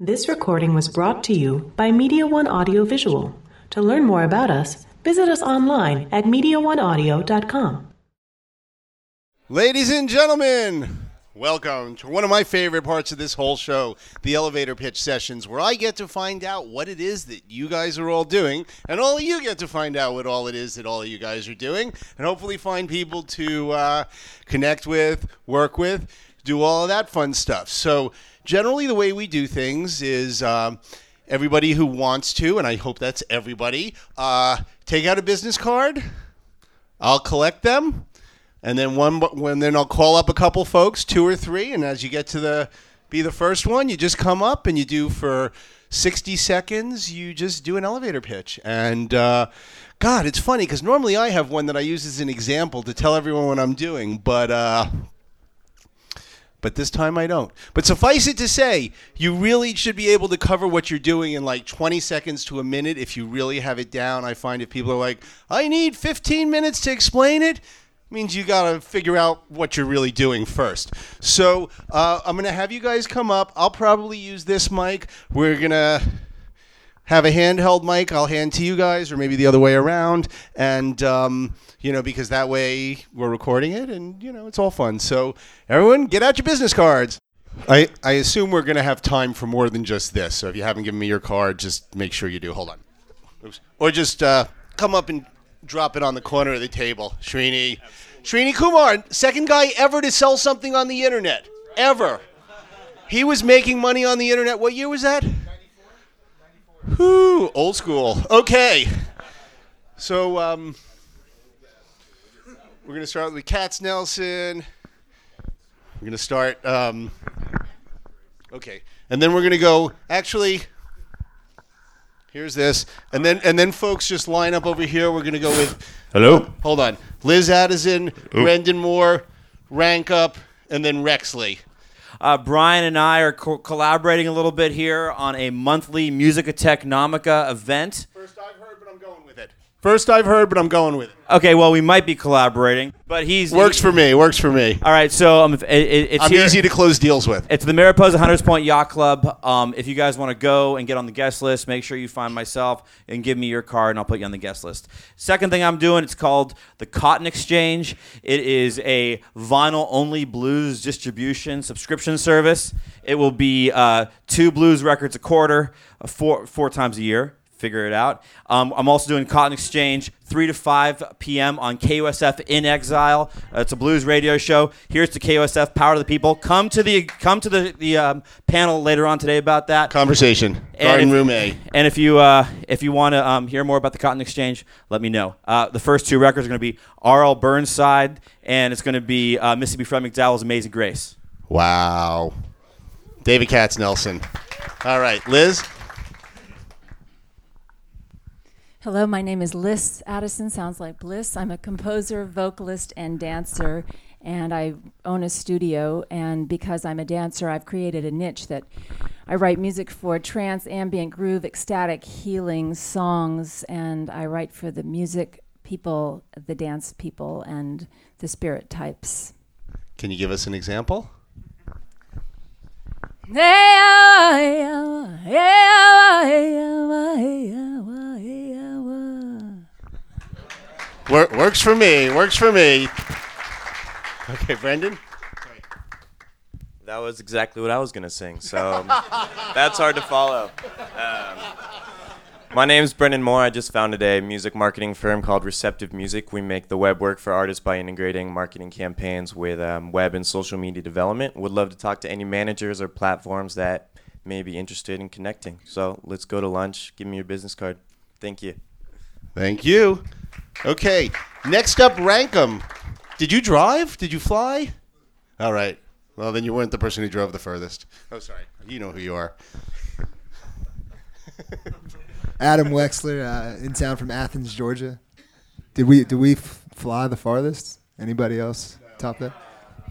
This recording was brought to you by Media One Audio Visual. To learn more about us, visit us online at MediaOneAudio.com. Ladies and gentlemen, welcome to one of my favorite parts of this whole show, the elevator pitch sessions, where I get to find out what it is that you guys are all doing, and all of you get to find out what all it is that all of you guys are doing, and hopefully find people to uh, connect with, work with, do all of that fun stuff. So, generally, the way we do things is. Um, Everybody who wants to, and I hope that's everybody, uh, take out a business card. I'll collect them, and then one when then I'll call up a couple folks, two or three, and as you get to the be the first one, you just come up and you do for 60 seconds, you just do an elevator pitch. And uh, God, it's funny because normally I have one that I use as an example to tell everyone what I'm doing, but uh, but this time I don't. But suffice it to say, you really should be able to cover what you're doing in like 20 seconds to a minute if you really have it down. I find if people are like, I need 15 minutes to explain it, means you got to figure out what you're really doing first. So uh, I'm going to have you guys come up. I'll probably use this mic. We're going to have a handheld mic I'll hand to you guys, or maybe the other way around. And, um, you know, because that way we're recording it and, you know, it's all fun. So, everyone, get out your business cards. I, I assume we're going to have time for more than just this. So, if you haven't given me your card, just make sure you do. Hold on. Oops. Or just uh, come up and drop it on the corner of the table. Srini. Srini Kumar, second guy ever to sell something on the internet. Ever. He was making money on the internet. What year was that? Whew, old school. Okay. So um, we're going to start with Katz Nelson. We're going to start. Um, okay. And then we're going to go. Actually, here's this. And then and then folks just line up over here. We're going to go with. Hello? Hold on. Liz Addison, Brendan Moore, Rank Up, and then Rexly. Uh, Brian and I are co- collaborating a little bit here on a monthly Musica Technomica event. First I've heard, but I'm going with it. First I've heard, but I'm going with it. Okay, well, we might be collaborating, but he's Works for me. Works for me. All right, so um, it, it, it's I'm here. easy to close deals with. It's the Mariposa Hunters Point Yacht Club. Um, if you guys want to go and get on the guest list, make sure you find myself and give me your card, and I'll put you on the guest list. Second thing I'm doing, it's called the Cotton Exchange. It is a vinyl-only blues distribution subscription service. It will be uh, two blues records a quarter, uh, four four times a year. Figure it out. Um, I'm also doing Cotton Exchange, 3 to 5 p.m. on KUSF in Exile. Uh, it's a blues radio show. Here's to KUSF, Power to the People. Come to the come to the, the um, panel later on today about that. Conversation. And Garden if- Room A. And if you uh, if you want to um, hear more about the Cotton Exchange, let me know. Uh, the first two records are going to be R.L. Burnside, and it's going to be uh, Mississippi Fred McDowell's Amazing Grace. Wow. David Katz Nelson. All right, Liz. Hello, my name is Liz Addison, sounds like bliss. I'm a composer, vocalist, and dancer, and I own a studio. And because I'm a dancer, I've created a niche that I write music for trance, ambient, groove, ecstatic, healing songs, and I write for the music people, the dance people, and the spirit types. Can you give us an example? Wor- works for me. Works for me. Okay, Brendan. That was exactly what I was gonna sing. So that's hard to follow. Um, my name's Brendan Moore. I just founded a music marketing firm called Receptive Music. We make the web work for artists by integrating marketing campaigns with um, web and social media development. Would love to talk to any managers or platforms that may be interested in connecting. So let's go to lunch. Give me your business card. Thank you. Thank you. Okay, next up, Rankum. Did you drive? Did you fly? All right. Well, then you weren't the person who drove the furthest. Oh, sorry. You know who you are. Adam Wexler, uh, in town from Athens, Georgia. Did we did we f- fly the farthest? Anybody else top that?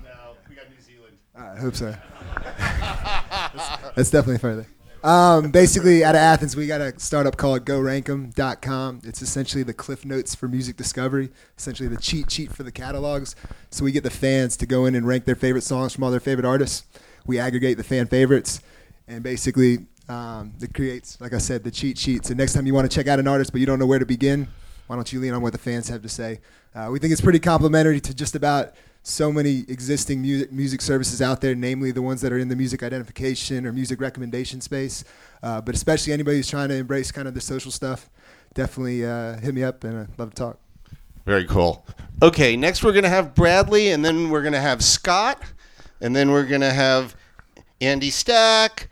No, we got New Zealand. I hope so. That's definitely further. Um, basically, out of Athens, we got a startup called GoRank'em.com. It's essentially the cliff notes for music discovery, essentially the cheat sheet for the catalogs. So we get the fans to go in and rank their favorite songs from all their favorite artists. We aggregate the fan favorites, and basically um, that creates, like I said, the cheat sheet. So next time you want to check out an artist but you don't know where to begin, why don't you lean on what the fans have to say? Uh, we think it's pretty complimentary to just about so many existing music, music services out there, namely the ones that are in the music identification or music recommendation space. Uh, but especially anybody who's trying to embrace kind of the social stuff, definitely uh, hit me up and I'd love to talk. Very cool. Okay, next we're going to have Bradley, and then we're going to have Scott, and then we're going to have Andy Stack,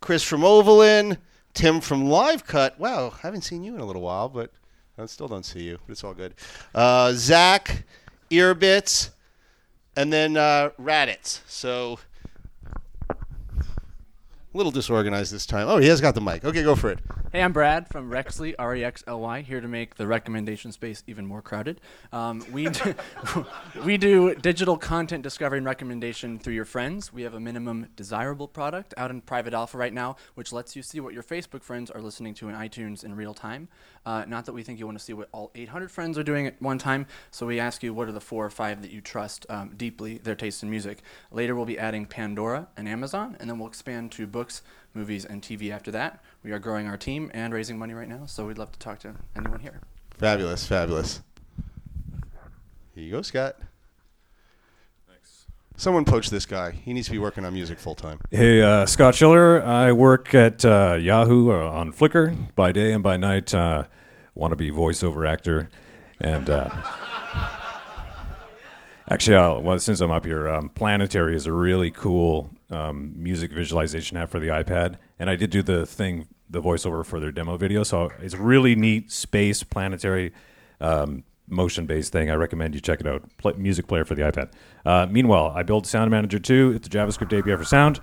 Chris from Ovelin, Tim from Live Cut. Wow, I haven't seen you in a little while, but I still don't see you. But it's all good. Uh, Zach, Earbits, and then uh, Raditz. So a little disorganized this time. Oh, he has got the mic. Okay, go for it. Hey, I'm Brad from Rexly, R E X L Y, here to make the recommendation space even more crowded. Um, we, do, we do digital content discovery and recommendation through your friends. We have a minimum desirable product out in private alpha right now, which lets you see what your Facebook friends are listening to in iTunes in real time. Uh, not that we think you want to see what all 800 friends are doing at one time, so we ask you what are the four or five that you trust um, deeply, their taste in music. Later, we'll be adding Pandora and Amazon, and then we'll expand to books, movies, and TV after that. We are growing our team and raising money right now, so we'd love to talk to anyone here. Fabulous, fabulous. Here you go, Scott. Someone poach this guy. He needs to be working on music full time. Hey, uh, Scott Schiller. I work at uh, Yahoo uh, on Flickr by day and by night. Uh, Want to be voiceover actor, and uh, actually, I'll, well, since I'm up here, um, Planetary is a really cool um, music visualization app for the iPad, and I did do the thing, the voiceover for their demo video. So it's really neat space Planetary. Um, motion-based thing. I recommend you check it out. Play, music player for the iPad. Uh, meanwhile, I built Sound Manager 2. It's a JavaScript API for sound,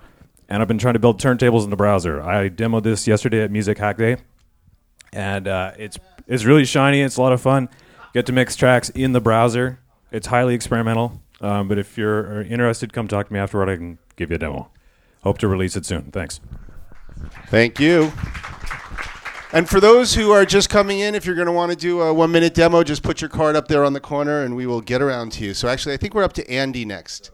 and I've been trying to build turntables in the browser. I demoed this yesterday at Music Hack Day, and uh, it's it's really shiny. It's a lot of fun. Get to mix tracks in the browser. It's highly experimental, um, but if you're interested, come talk to me afterward. I can give you a demo. Hope to release it soon. Thanks. Thank you. And for those who are just coming in, if you're going to want to do a one minute demo, just put your card up there on the corner and we will get around to you. So actually, I think we're up to Andy next.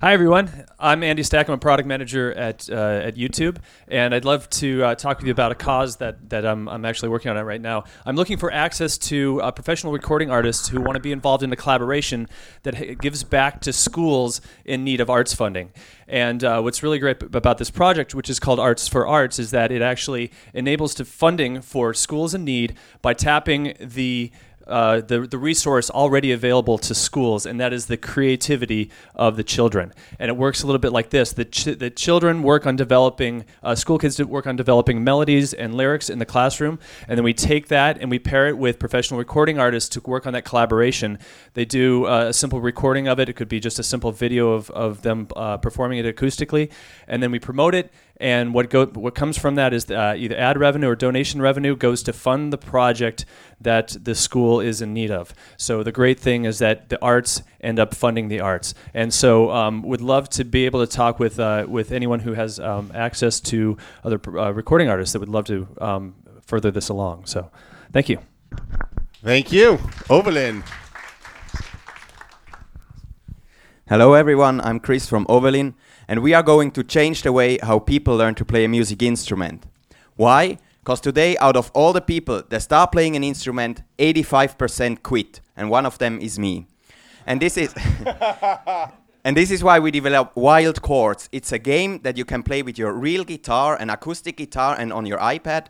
Hi everyone, I'm Andy Stack. I'm a product manager at uh, at YouTube, and I'd love to uh, talk with you about a cause that that I'm, I'm actually working on right now. I'm looking for access to uh, professional recording artists who want to be involved in a collaboration that gives back to schools in need of arts funding. And uh, what's really great about this project, which is called Arts for Arts, is that it actually enables to funding for schools in need by tapping the uh, the, the resource already available to schools, and that is the creativity of the children. And it works a little bit like this the, ch- the children work on developing, uh, school kids work on developing melodies and lyrics in the classroom, and then we take that and we pair it with professional recording artists to work on that collaboration. They do uh, a simple recording of it, it could be just a simple video of, of them uh, performing it acoustically, and then we promote it and what go what comes from that is uh, either ad revenue or donation revenue goes to fund the project that the school is in need of. So the great thing is that the arts end up funding the arts, and so um, would love to be able to talk with uh, with anyone who has um, access to other uh, recording artists that would love to um, further this along. So, thank you. Thank you, Ovelin. Hello everyone, I'm Chris from Ovelin, and we are going to change the way how people learn to play a music instrument. Why? Because today, out of all the people that start playing an instrument, 85% quit, and one of them is me. And this is. And this is why we develop Wild Chords. It's a game that you can play with your real guitar, an acoustic guitar, and on your iPad.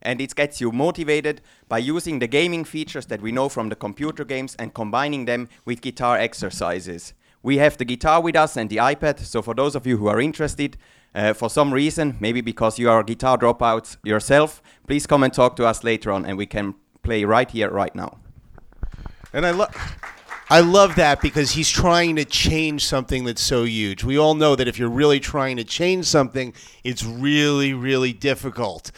And it gets you motivated by using the gaming features that we know from the computer games and combining them with guitar exercises. We have the guitar with us and the iPad, so for those of you who are interested, uh, for some reason, maybe because you are guitar dropouts yourself, please come and talk to us later on and we can play right here, right now. And I love. I love that because he's trying to change something that's so huge. We all know that if you're really trying to change something, it's really, really difficult.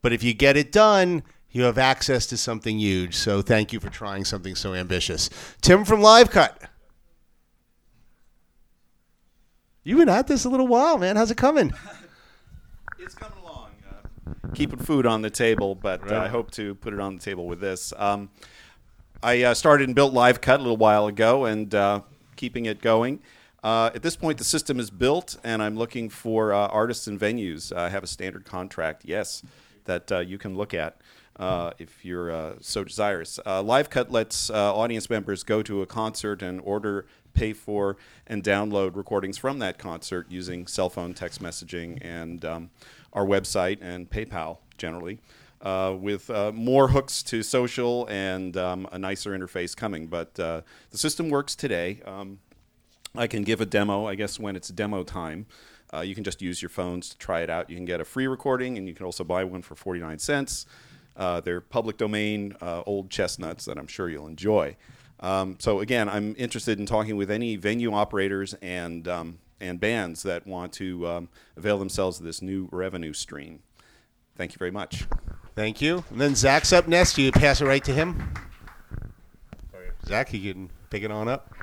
But if you get it done, you have access to something huge. So thank you for trying something so ambitious. Tim from Live Cut. You've been at this a little while, man. How's it coming? It's coming along. Uh, keeping food on the table, but uh, I hope to put it on the table with this. Um, I uh, started and built Live Cut a little while ago and uh, keeping it going. Uh, at this point, the system is built, and I'm looking for uh, artists and venues. I have a standard contract, yes, that uh, you can look at uh, if you're uh, so desirous. Uh, Live Cut lets uh, audience members go to a concert and order, pay for, and download recordings from that concert using cell phone text messaging and um, our website and PayPal generally. Uh, with uh, more hooks to social and um, a nicer interface coming. But uh, the system works today. Um, I can give a demo, I guess, when it's demo time. Uh, you can just use your phones to try it out. You can get a free recording, and you can also buy one for 49 cents. Uh, they're public domain uh, old chestnuts that I'm sure you'll enjoy. Um, so again, I'm interested in talking with any venue operators and um, and bands that want to um, avail themselves of this new revenue stream. Thank you very much. Thank you. And then Zach's up next. You pass it right to him. Zach, you can pick it on up.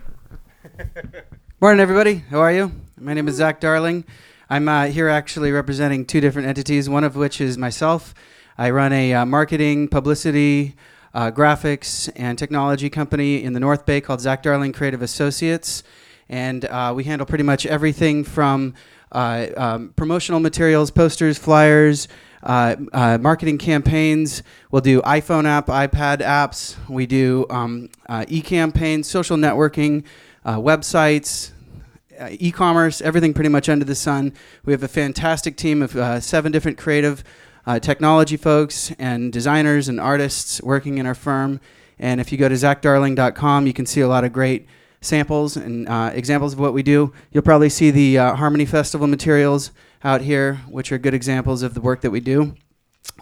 Morning, everybody. How are you? My name is Zach Darling. I'm uh, here actually representing two different entities, one of which is myself. I run a uh, marketing, publicity, uh, graphics, and technology company in the North Bay called Zach Darling Creative Associates. And uh, we handle pretty much everything from uh, um, promotional materials, posters, flyers, uh, uh, marketing campaigns. We'll do iPhone app, iPad apps. We do um, uh, e-campaigns, social networking, websites, e-commerce, everything pretty much under the sun. We have a fantastic team of uh, seven different creative uh, technology folks and designers and artists working in our firm. And if you go to zachdarling.com, you can see a lot of great samples and uh, examples of what we do. You'll probably see the uh, Harmony Festival materials out here, which are good examples of the work that we do.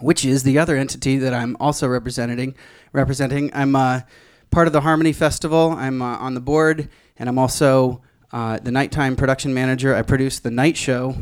Which is the other entity that I'm also representing. Representing, I'm uh, part of the Harmony Festival. I'm uh, on the board, and I'm also uh, the nighttime production manager. I produce the night show,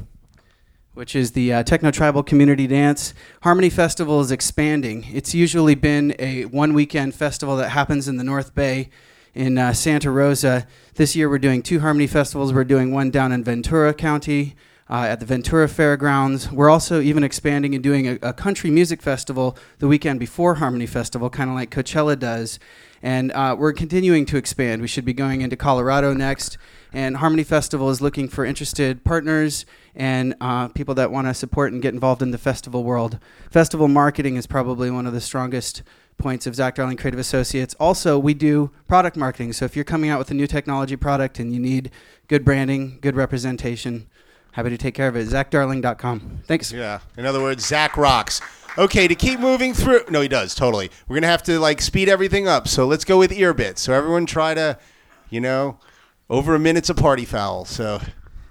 which is the uh, Techno Tribal Community Dance. Harmony Festival is expanding. It's usually been a one weekend festival that happens in the North Bay in uh, Santa Rosa. This year we're doing two Harmony Festivals. We're doing one down in Ventura County. Uh, at the Ventura Fairgrounds. We're also even expanding and doing a, a country music festival the weekend before Harmony Festival, kind of like Coachella does. And uh, we're continuing to expand. We should be going into Colorado next. And Harmony Festival is looking for interested partners and uh, people that want to support and get involved in the festival world. Festival marketing is probably one of the strongest points of Zach Darling Creative Associates. Also, we do product marketing. So if you're coming out with a new technology product and you need good branding, good representation, happy to take care of it. ZachDarling.com. Thanks. Yeah. In other words, Zach rocks. Okay, to keep moving through. No, he does totally. We're gonna have to like speed everything up. So let's go with ear bits. So everyone try to, you know, over a minute's a party foul. So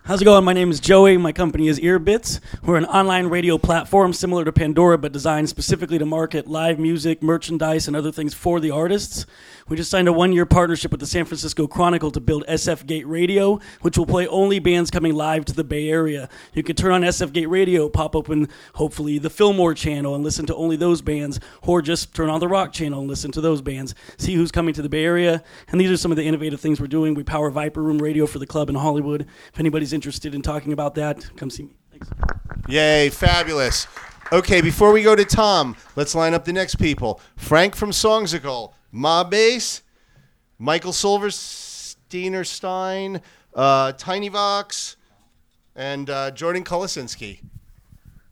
How's it going? My name is Joey. My company is Earbits. We're an online radio platform similar to Pandora, but designed specifically to market live music, merchandise, and other things for the artists. We just signed a one year partnership with the San Francisco Chronicle to build SF Gate Radio, which will play only bands coming live to the Bay Area. You can turn on SF Gate Radio, pop open, hopefully, the Fillmore channel and listen to only those bands, or just turn on the Rock channel and listen to those bands. See who's coming to the Bay Area. And these are some of the innovative things we're doing. We power Viper Room Radio for the club in Hollywood. If anybody's interested in talking about that, come see me. Thanks. Yay, fabulous. Okay, before we go to Tom, let's line up the next people. Frank from Songsicle, Mobbase, Michael Silversteiner Stein, uh, Tiny Vox, and uh, Jordan Kolosinski.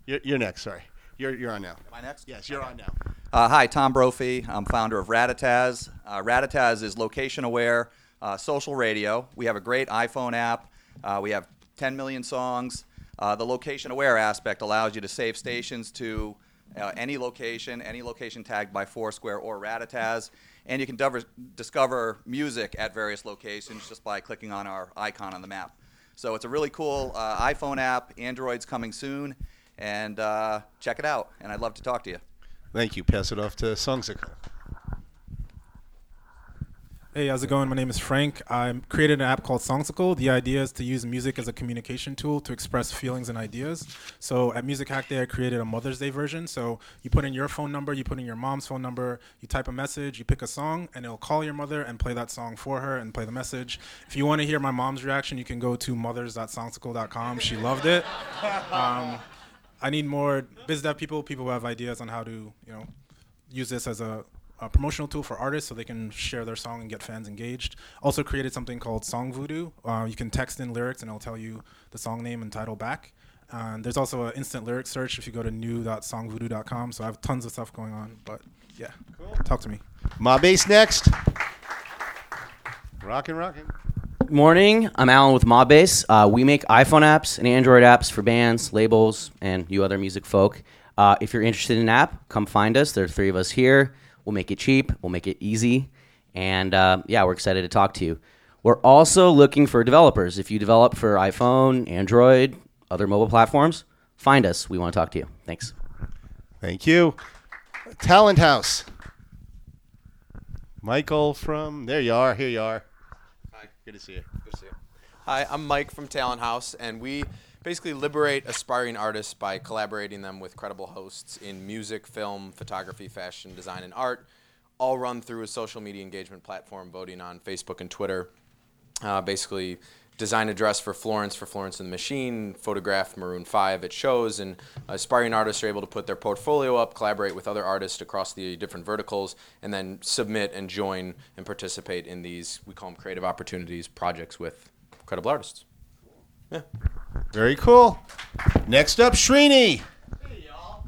You're, you're next, sorry. You're, you're on now. Am I next? Yes, you're on now. Uh, hi, Tom Brophy. I'm founder of Ratataz. Uh, Ratataz is location aware uh, social radio. We have a great iPhone app. Uh, we have 10 million songs. Uh, the location aware aspect allows you to save stations to uh, any location, any location tagged by Foursquare or Ratataz. And you can discover music at various locations just by clicking on our icon on the map. So it's a really cool uh, iPhone app. Android's coming soon. And uh, check it out. And I'd love to talk to you. Thank you. Pass it off to Songsicle. Hey, how's it going? My name is Frank. I created an app called Songsicle. The idea is to use music as a communication tool to express feelings and ideas. So at Music Hack Day, I created a Mother's Day version. So you put in your phone number, you put in your mom's phone number, you type a message, you pick a song, and it'll call your mother and play that song for her and play the message. If you want to hear my mom's reaction, you can go to mothers.songsicle.com. She loved it. Um, I need more biz dev people, people who have ideas on how to, you know, use this as a a promotional tool for artists so they can share their song and get fans engaged. Also created something called Song Voodoo. Uh, you can text in lyrics and it'll tell you the song name and title back. And there's also an instant lyric search if you go to new.songvoodoo.com. So I have tons of stuff going on. But yeah, talk to me. Mobbase next. Rockin', rockin'. Morning, I'm Alan with Mobbase. Uh, we make iPhone apps and Android apps for bands, labels, and you other music folk. Uh, if you're interested in an app, come find us. There are three of us here. We'll make it cheap, we'll make it easy, and uh, yeah, we're excited to talk to you. We're also looking for developers. If you develop for iPhone, Android, other mobile platforms, find us. We want to talk to you. Thanks. Thank you. Talent House. Michael from there you are. Here you are. Hi. Good to see you. Good to see you. Hi, I'm Mike from Talent House, and we basically liberate aspiring artists by collaborating them with credible hosts in music, film, photography, fashion, design, and art, all run through a social media engagement platform, voting on Facebook and Twitter. Uh, basically, design a dress for Florence for Florence and the Machine, photograph Maroon 5 at shows, and aspiring artists are able to put their portfolio up, collaborate with other artists across the different verticals, and then submit and join and participate in these, we call them creative opportunities, projects with credible artists. Very cool. Next up, Srini. Hey y'all.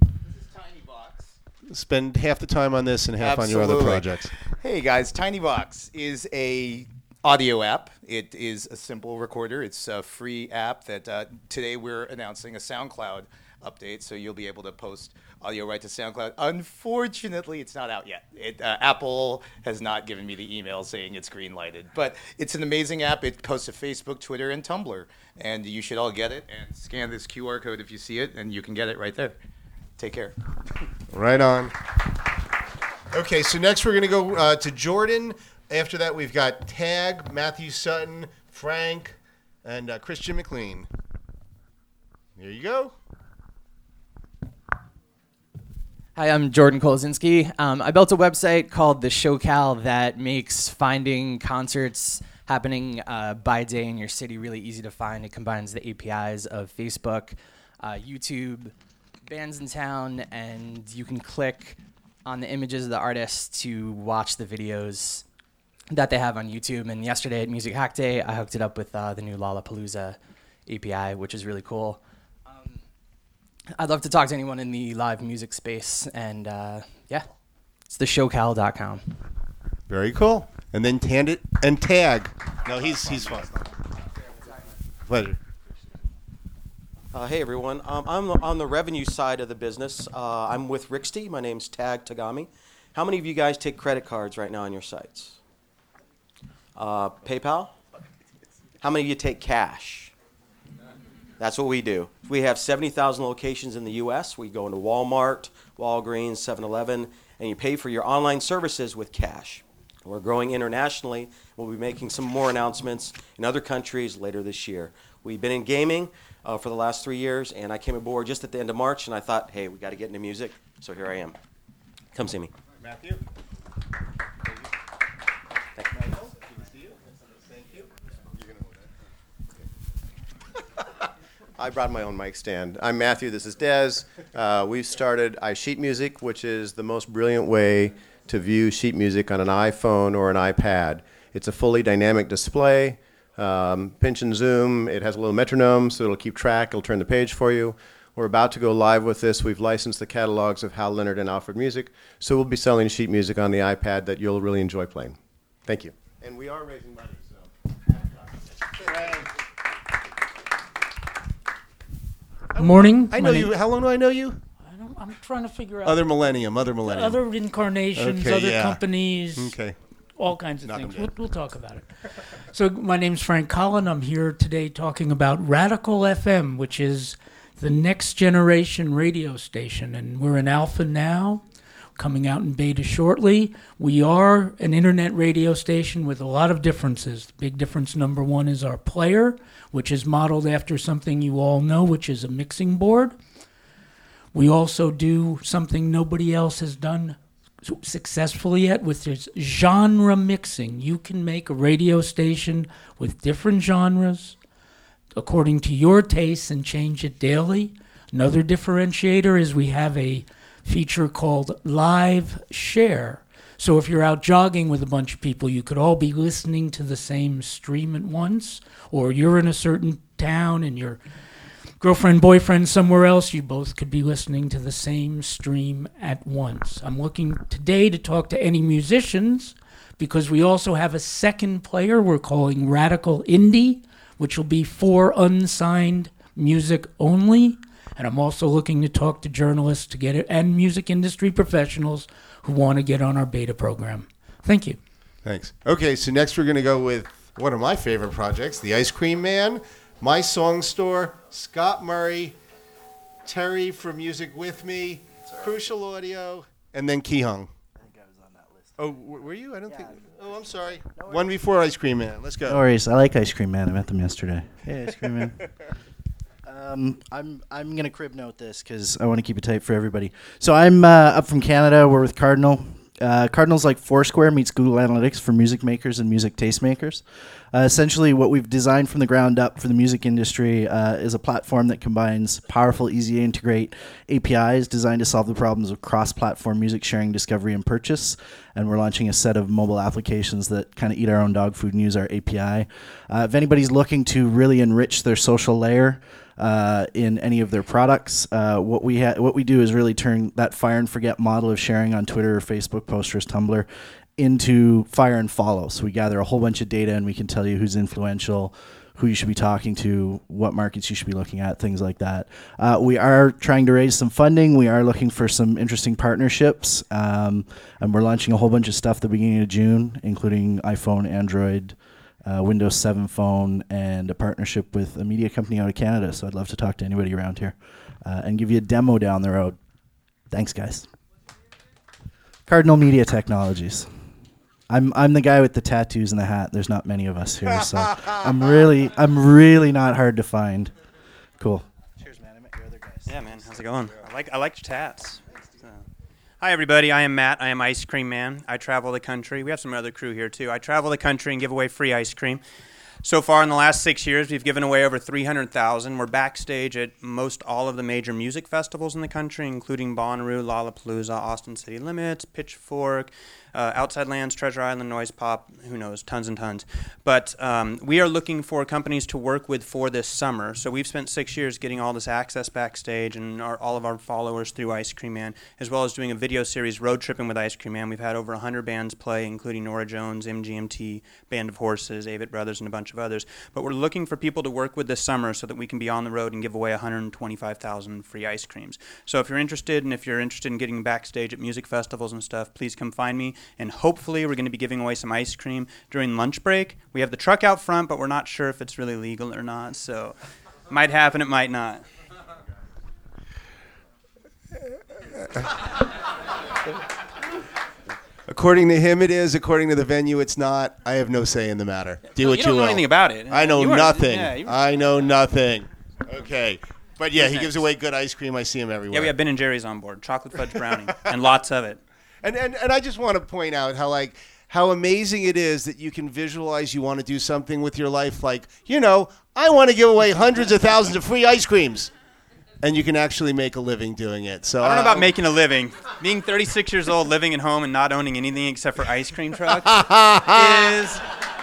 This is Tiny Vox. Spend half the time on this and half on your other Absolutely. projects. Hey guys, Tiny Vox is a audio app. It is a simple recorder. It's a free app that uh, today we're announcing a SoundCloud update, so you'll be able to post audio right to SoundCloud. Unfortunately, it's not out yet. It, uh, Apple has not given me the email saying it's green lighted, but it's an amazing app. It posts to Facebook, Twitter, and Tumblr, and you should all get it and scan this QR code if you see it, and you can get it right there. Take care. Right on. Okay, so next we're going to go uh, to Jordan. After that, we've got Tag, Matthew Sutton, Frank, and uh, Christian McLean. There you go. Hi, I'm Jordan Kolzinski. Um, I built a website called the ShowCal that makes finding concerts happening uh, by day in your city really easy to find. It combines the APIs of Facebook, uh, YouTube, Bandsintown, and you can click on the images of the artists to watch the videos that they have on YouTube. And yesterday at Music Hack Day, I hooked it up with uh, the new Lollapalooza API, which is really cool. I'd love to talk to anyone in the live music space, and uh, yeah, it's theshowcal.com. Very cool. And then Tandit and Tag. No, he's he's fun. Pleasure. Uh, hey everyone, um, I'm on the revenue side of the business. Uh, I'm with Rixty. My name's Tag Tagami. How many of you guys take credit cards right now on your sites? Uh, PayPal? How many of you take cash? That's what we do. We have 70,000 locations in the U.S. We go into Walmart, Walgreens, 7-Eleven, and you pay for your online services with cash. We're growing internationally. We'll be making some more announcements in other countries later this year. We've been in gaming uh, for the last three years, and I came aboard just at the end of March, and I thought, hey, we got to get into music, so here I am. Come see me. Matthew. I brought my own mic stand. I'm Matthew. This is Dez. Uh, we've started iSheet Music, which is the most brilliant way to view sheet music on an iPhone or an iPad. It's a fully dynamic display. Um, pinch and zoom. It has a little metronome, so it'll keep track. It'll turn the page for you. We're about to go live with this. We've licensed the catalogs of Hal Leonard and Alfred Music, so we'll be selling sheet music on the iPad that you'll really enjoy playing. Thank you. And we are raising money. Morning. I My know name- you. How long do I know you? I don't, I'm trying to figure out. Other millennium. Other millennium. Other incarnations, Okay, other yeah. companies. Okay. All kinds of Knock 'em things. We'll, dead. we'll talk about it. So, my name's Frank Collin. I'm here today talking about Radical FM, which is the next generation radio station. And we're in Alpha now, coming out in beta shortly. We are an internet radio station with a lot of differences. Big difference number one is our player, which is modeled after something you all know, which is a mixing board. We also do something nobody else has done successfully yet, which is genre mixing. You can make a radio station with different genres according to your tastes and change it daily. Another differentiator is we have a feature called Live Share. So if you're out jogging with a bunch of people, you could all be listening to the same stream at once, or you're in a certain town and your girlfriend, boyfriend somewhere else, you both could be listening to the same stream at once. I'm looking today to talk to any musicians because we also have a second player we're calling Radical Indie, which will be for unsigned music only. And I'm also looking to talk to journalists to get it and music industry professionals who want to get on our beta program. Thank you. Thanks. Okay, so next we're going to go with one of my favorite projects, The Ice Cream Man, My Song Store, Scott Murray, Terry from Music With Me, Crucial Audio, and then Ki Hung. I think I was on that list. Oh, were you? I don't think. Oh, I'm sorry. One before Ice Cream Man. Let's go. No worries. I like Ice Cream Man. I met them yesterday. Hey, Ice Cream Man. Um, I'm I'm gonna crib note this because I want to keep it tight for everybody. So I'm uh, up from Canada. We're with Cardinal. Uh, Cardinal's like Foursquare meets Google Analytics for music makers and music tastemakers. Uh, essentially, what we've designed from the ground up for the music industry uh, is a platform that combines powerful, easy to integrate APIs designed to solve the problems of cross-platform music sharing, discovery, and purchase. And we're launching a set of mobile applications that kind of eat our own dog food and use our API. Uh, if anybody's looking to really enrich their social layer, uh, in any of their products. Uh, what we ha- what we do is really turn that fire and forget model of sharing on Twitter or Facebook, Posterous, Tumblr, into fire and follow. So we gather a whole bunch of data and we can tell you who's influential. Who you should be talking to, what markets you should be looking at, things like that. Uh, we are trying to raise some funding. We are looking for some interesting partnerships, um, and we're launching a whole bunch of stuff the beginning of June, including iPhone, Android, uh, Windows 7 phone, and a partnership with a media company out of Canada. So I'd love to talk to anybody around here uh, and give you a demo down the road. Thanks, guys. Cardinal Media Technologies. I'm I'm the guy with the tattoos and the hat. There's not many of us here, so I'm really I'm really not hard to find. Cool. Cheers, man. I met your other guys. Yeah, man. How's it going? I like I like your tats. Hi, everybody. I am Matt. I am Ice Cream Man. I travel the country. We have some other crew here too. I travel the country and give away free ice cream. So far in the last six years, we've given away over 300,000. We're backstage at most all of the major music festivals in the country, including Bonnaroo, Lollapalooza, Austin City Limits, Pitchfork, uh, Outside Lands, Treasure Island, Noise Pop, who knows, tons and tons. But um, we are looking for companies to work with for this summer. So we've spent six years getting all this access backstage and our, all of our followers through Ice Cream Man, as well as doing a video series, Road Tripping with Ice Cream Man. We've had over 100 bands play, including Norah Jones, MGMT, Band of Horses, Avett Brothers, and a bunch of others. But we're looking for people to work with this summer so that we can be on the road and give away 125,000 free ice creams. So if you're interested and if you're interested in getting backstage at music festivals and stuff, please come find me. And hopefully, we're going to be giving away some ice cream during lunch break. We have the truck out front, but we're not sure if it's really legal or not. So it might happen, it might not. According to him, it is. According to the venue, it's not. I have no say in the matter. Do No, what you you, don't know will. anything about it. I know You nothing. yeah, I know nothing. Okay, but yeah, he gives away good ice cream. I see him everywhere. Yeah, we have Ben and Jerry's on board, chocolate fudge brownie, and lots of it. And, and and I just want to point out how like how amazing it is that you can visualize you want to do something with your life like, you know, I want to give away hundreds of thousands of free ice creams. And you can actually make a living doing it. So I don't know uh, about making a living. Being 36 years old, living at home, and not owning anything except for ice cream trucks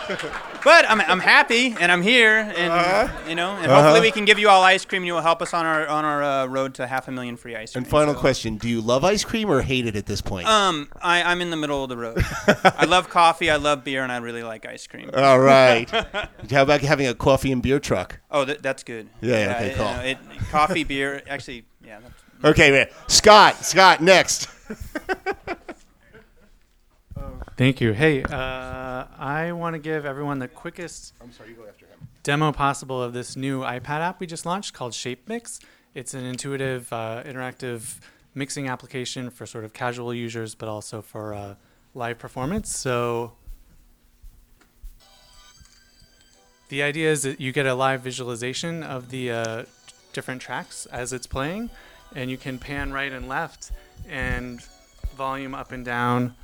is. But I'm, I'm happy, and I'm here, and Uh-huh. you know, and Uh-huh. hopefully we can give you all ice cream, and you will help us on our on our uh, road to half a million free ice cream. And final question: Do you love ice cream or hate it at this point? Um, I, I'm in the middle of the road. I love coffee, I love beer, and I really like ice cream. All right. How about having a coffee and beer truck? Oh, that, that's good. Yeah, okay, it- cool. you know, it, coffee, beer, actually, yeah. That's, Okay, man. Scott. Scott, next. Thank you. Hey, uh, I want to give everyone the quickest I'm sorry, you go after him. demo possible of this new iPad app we just launched called Shape Mix. It's an intuitive, uh, interactive mixing application for sort of casual users, but also for uh, live performance. So the idea is that you get a live visualization of the uh, different tracks as it's playing, and you can pan right and left and volume up and down.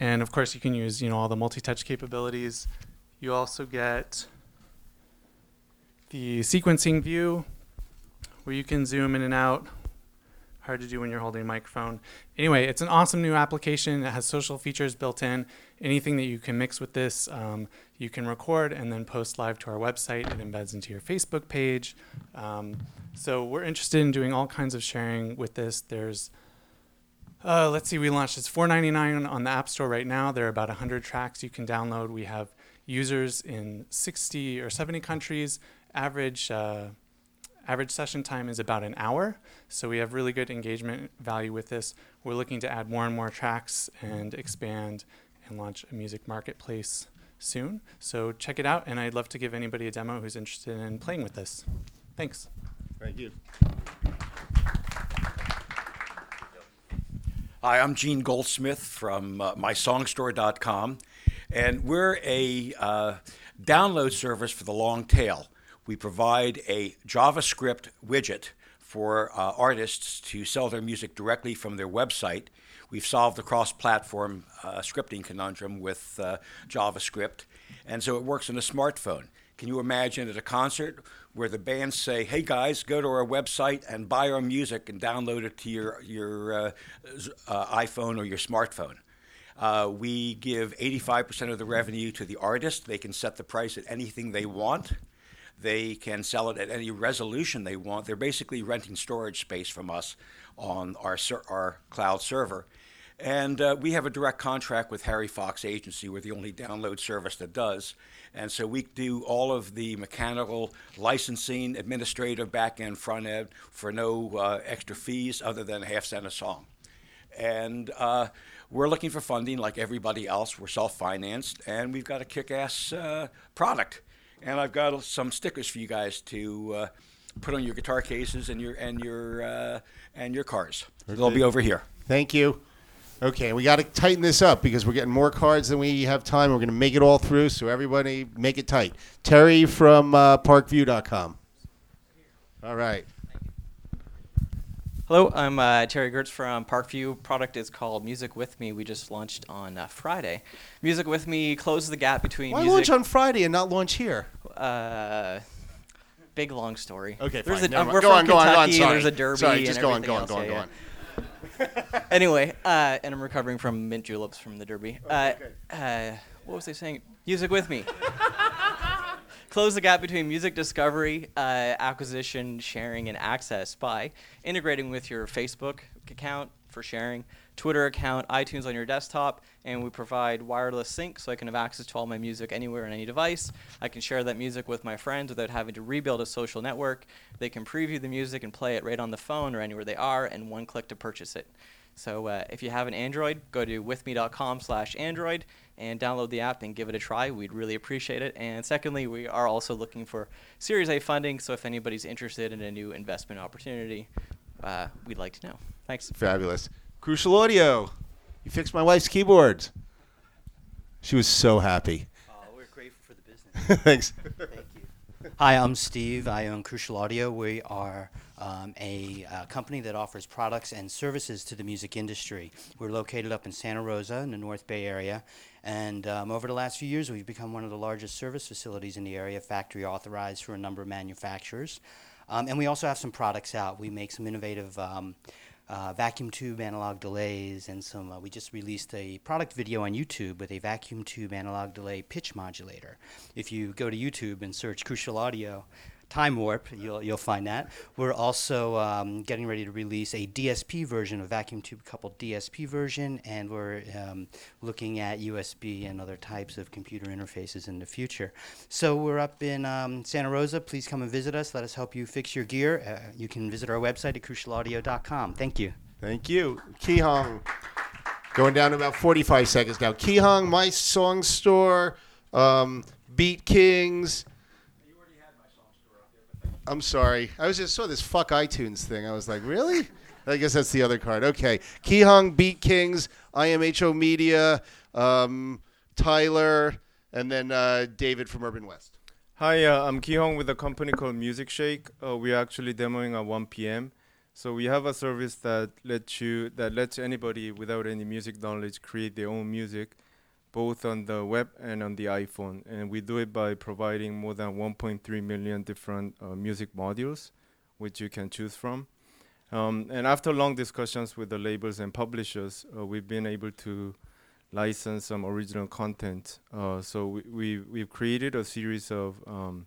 And of course, you can use you know all the multi-touch capabilities. You also get the sequencing view, where you can zoom in and out hard to do when you're holding a microphone. Anyway, it's an awesome new application. It has social features built in. Anything that you can mix with this, um, you can record and then post live to our website. It embeds into your Facebook page. Um, so we're interested in doing all kinds of sharing with this. There's uh, let's see, we launched it's $4.99 on the App Store right now. There are about 100 tracks you can download. We have users in 60 or 70 countries. Average uh, average session time is about an hour, so we have really good engagement value with this. We're looking to add more and more tracks and expand and launch a music marketplace soon. So check it out, and I'd love to give anybody a demo who's interested in playing with this. Thanks. Thank you. Hi, I'm Gene Goldsmith from uh, mysongstore.com, and we're a uh, download service for the long tail. We provide a JavaScript widget for uh, artists to sell their music directly from their website. We've solved the cross platform uh, scripting conundrum with uh, JavaScript, and so it works on a smartphone. Can you imagine at a concert where the bands say, "Hey guys, go to our website and buy our music and download it to your your uh, uh, iPhone or your smartphone"? Uh, we give 85% of the revenue to the artist. They can set the price at anything they want. They can sell it at any resolution they want. They're basically renting storage space from us on our our cloud server. And uh, we have a direct contract with Harry Fox Agency. We're the only download service that does. And so we do all of the mechanical licensing, administrative, back end, front end for no uh, extra fees other than a half cent a song. And uh, we're looking for funding like everybody else. We're self financed, and we've got a kick ass uh, product. And I've got some stickers for you guys to uh, put on your guitar cases and your, and your, uh, and your cars. They'll be over here. Thank you. Okay, we got to tighten this up because we're getting more cards than we have time. We're going to make it all through, so everybody make it tight. Terry from uh, parkview.com. All right. Hello, I'm uh, Terry Gertz from Parkview. Product is called Music With Me. We just launched on uh, Friday. Music With Me closes the gap between Why music. launch on Friday and not launch here? Uh, big long story. Okay, There's fine. a, uh, we're Go from on, go on, go on. Kentucky, Sorry. There's a derby. Sorry, and just go on, go on, go on, go Yeah, yeah. anyway, uh, and I'm recovering from mint juleps from the derby. Uh, uh, what was I saying? Music with me. Close the gap between music discovery, uh, acquisition, sharing, and access by integrating with your Facebook account for sharing, Twitter account, iTunes on your desktop, and we provide wireless sync so I can have access to all my music anywhere on any device. I can share that music with my friends without having to rebuild a social network. They can preview the music and play it right on the phone or anywhere they are, and one click to purchase it. So uh, if you have an Android, go to withme.com slash Android and download the app and give it a try. We'd really appreciate it. And secondly, we are also looking for Series A funding, so if anybody's interested in a new investment opportunity, uh, we'd like to know. Thanks. Fabulous. Crucial Audio. You fixed my wife's keyboards. She was so happy. Oh, we're grateful for the business. Thanks. Thank you. Hi, I'm Steve. I own Crucial Audio. We are um, a uh, company that offers products and services to the music industry. We're located up in Santa Rosa in the North Bay area. And um, over the last few years, we've become one of the largest service facilities in the area, factory authorized for a number of manufacturers. Um, and we also have some products out. We make some innovative um, uh, vacuum tube analog delays and some. Uh, we just released a product video on YouTube with a vacuum tube analog delay pitch modulator. If you go to YouTube and search Crucial Audio, Time Warp, you'll, you'll find that. We're also um, getting ready to release a DSP version, a vacuum tube coupled DSP version, and we're um, looking at USB and other types of computer interfaces in the future. So we're up in um, Santa Rosa. Please come and visit us. Let us help you fix your gear. Uh, you can visit our website at crucialaudio.com. Thank you. Thank you. Kihong. Going down to about 45 seconds now. Kihong, My Song Store, um, Beat Kings. I'm sorry. I was just saw this fuck iTunes thing. I was like, really? I guess that's the other card. Okay. Kihong, Beat Kings, IMHO Media, um, Tyler, and then uh, David from Urban West. Hi, uh, I'm Kihong with a company called Music Shake. Uh, we're actually demoing at 1 p.m. So we have a service that lets you that lets anybody without any music knowledge create their own music, both on the web and on the iPhone. And we do it by providing more than 1.3 million different uh, music modules, which you can choose from. Um, and after long discussions with the labels and publishers, uh, we've been able to license some original content. Uh, so we, we, we've created a series of um,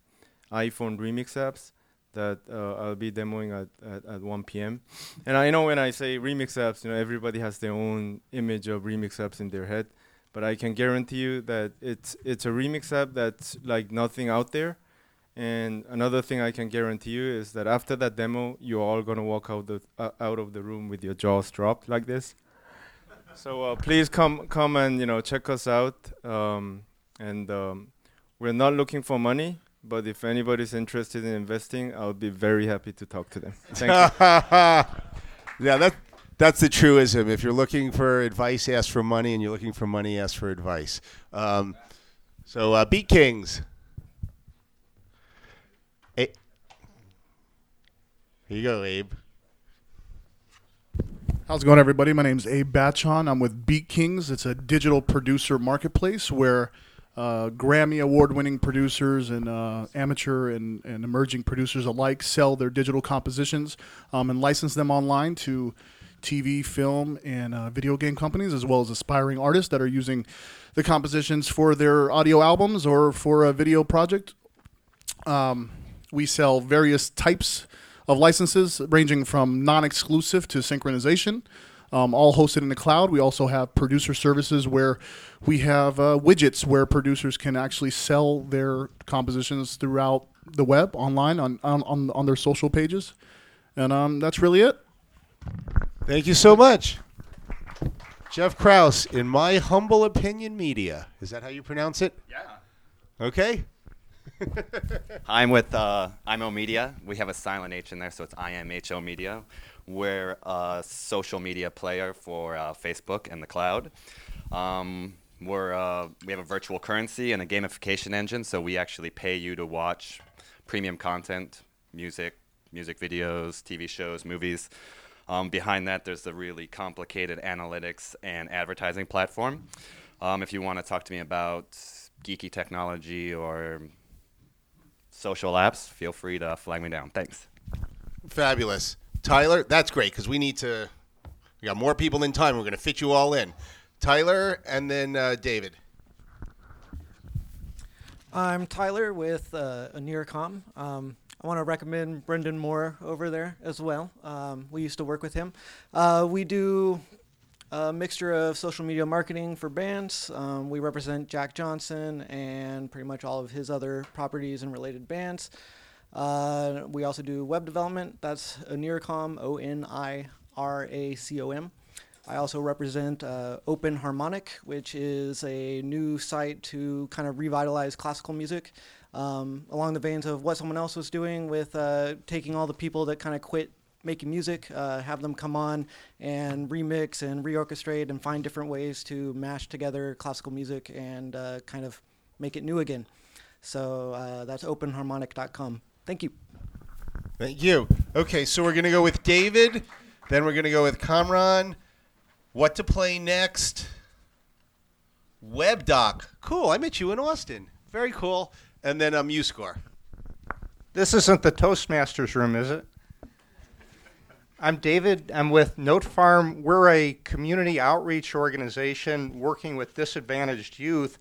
iPhone remix apps that uh, I'll be demoing at, at, at 1 p.m. And I know when I say remix apps, you know, everybody has their own image of remix apps in their head. But I can guarantee you that it's it's a remix app that's like nothing out there. And another thing I can guarantee you is that after that demo, you're all gonna walk out the uh, out of the room with your jaws dropped like this. so uh, please come come and you know check us out. Um, and um, we're not looking for money, but if anybody's interested in investing, I'll be very happy to talk to them. Thank you. yeah, that that's the truism. If you're looking for advice, ask for money, and you're looking for money, ask for advice. Um, so, uh, Beat Kings. A- Here you go, Abe. How's it going, everybody? My name's Abe Batchon. I'm with Beat Kings. It's a digital producer marketplace where uh, Grammy award winning producers and uh, amateur and, and emerging producers alike sell their digital compositions um, and license them online to TV, film, and uh, video game companies, as well as aspiring artists that are using the compositions for their audio albums or for a video project. Um, we sell various types of licenses, ranging from non exclusive to synchronization. Um, all hosted in the cloud. We also have producer services where we have uh, widgets where producers can actually sell their compositions throughout the web, online, on, on, on, their social pages. And um, that's really it. Thank you so much. Jeff Kraus, in my humble opinion, media. Is that how you pronounce it? Yeah. Okay. I'm with uh, IMO Media. We have a silent H in there, so it's IMHO Media. We're a social media player for uh, Facebook and the cloud. Um, we're, uh, we have a virtual currency and a gamification engine, so we actually pay you to watch premium content, music, music videos, TV shows, movies. Um, behind that, there's the really complicated analytics and advertising platform. Um, if you want to talk to me about geeky technology or social apps, feel free to flag me down. Thanks. Fabulous. Tyler, that's great because we need to. We got more people than time. We're going to fit you all in. Tyler and then uh, David. I'm Tyler with uh, Oniracom. Um, I want to recommend Brendan Moore over there as well. Um, we used to work with him. Uh, we do a mixture of social media marketing for bands. Um, we represent Jack Johnson and pretty much all of his other properties and related bands. Uh, we also do web development. That's Oniracom, O N I R A C O M. I also represent uh, Open Harmonic, which is a new site to kind of revitalize classical music um, along the veins of what someone else was doing with uh, taking all the people that kind of quit making music, uh, have them come on and remix and reorchestrate and find different ways to mash together classical music and uh, kind of make it new again. So uh, that's openharmonic.com. Thank you. Thank you. Okay, so we're going to go with David. Then we're going to go with Kamran. What to play next? WebDoc. Cool. I met you in Austin. Very cool. And then um, MuseScore. This isn't the Toastmasters room, is it? I'm David. I'm with Note Farm. We're a community outreach organization working with disadvantaged youth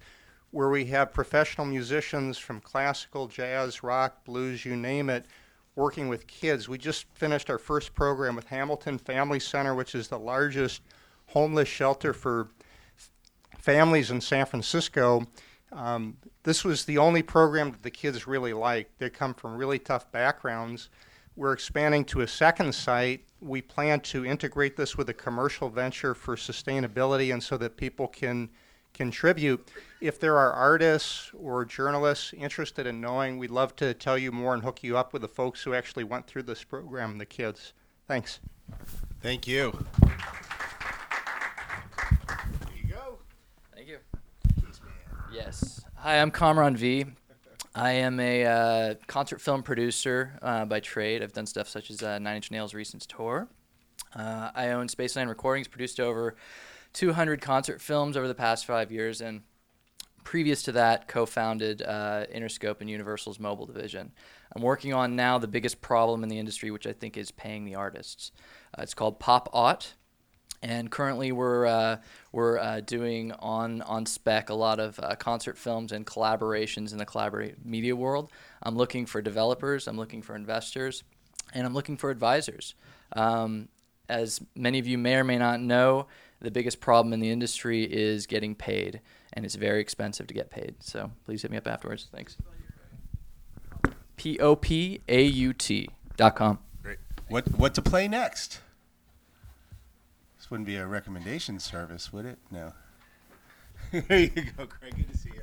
where we have professional musicians from classical, jazz, rock, blues, you name it, working with kids. We just finished our first program with Hamilton Family Center, which is the largest homeless shelter for families in San Francisco. Um, this was the only program that the kids really liked. They come from really tough backgrounds. We're expanding to a second site. We plan to integrate this with a commercial venture for sustainability and so that people can contribute. If there are artists or journalists interested in knowing, we'd love to tell you more and hook you up with the folks who actually went through this program, the kids. Thanks. Thank you. There you go. Thank you. Yes. Hi, I'm Kamran V. I am a uh, concert film producer uh, by trade. I've done stuff such as uh, Nine Inch Nails' recent tour. Uh, I own Spaceland Recordings, produced over 200 concert films over the past five years, and previous to that, co-founded uh, Interscope and Universal's mobile division. I'm working on now the biggest problem in the industry, which I think is paying the artists. Uh, it's called Pop Art, and currently we're uh, we're uh, doing on on spec a lot of uh, concert films and collaborations in the collaborate media world. I'm looking for developers, I'm looking for investors, and I'm looking for advisors. Um, as many of you may or may not know, the biggest problem in the industry is getting paid, and it's very expensive to get paid. So please hit me up afterwards. Thanks. P O P A U T dot com. Great. What what to play next? Wouldn't be a recommendation service, would it? No. there you go, Craig. Good to see you.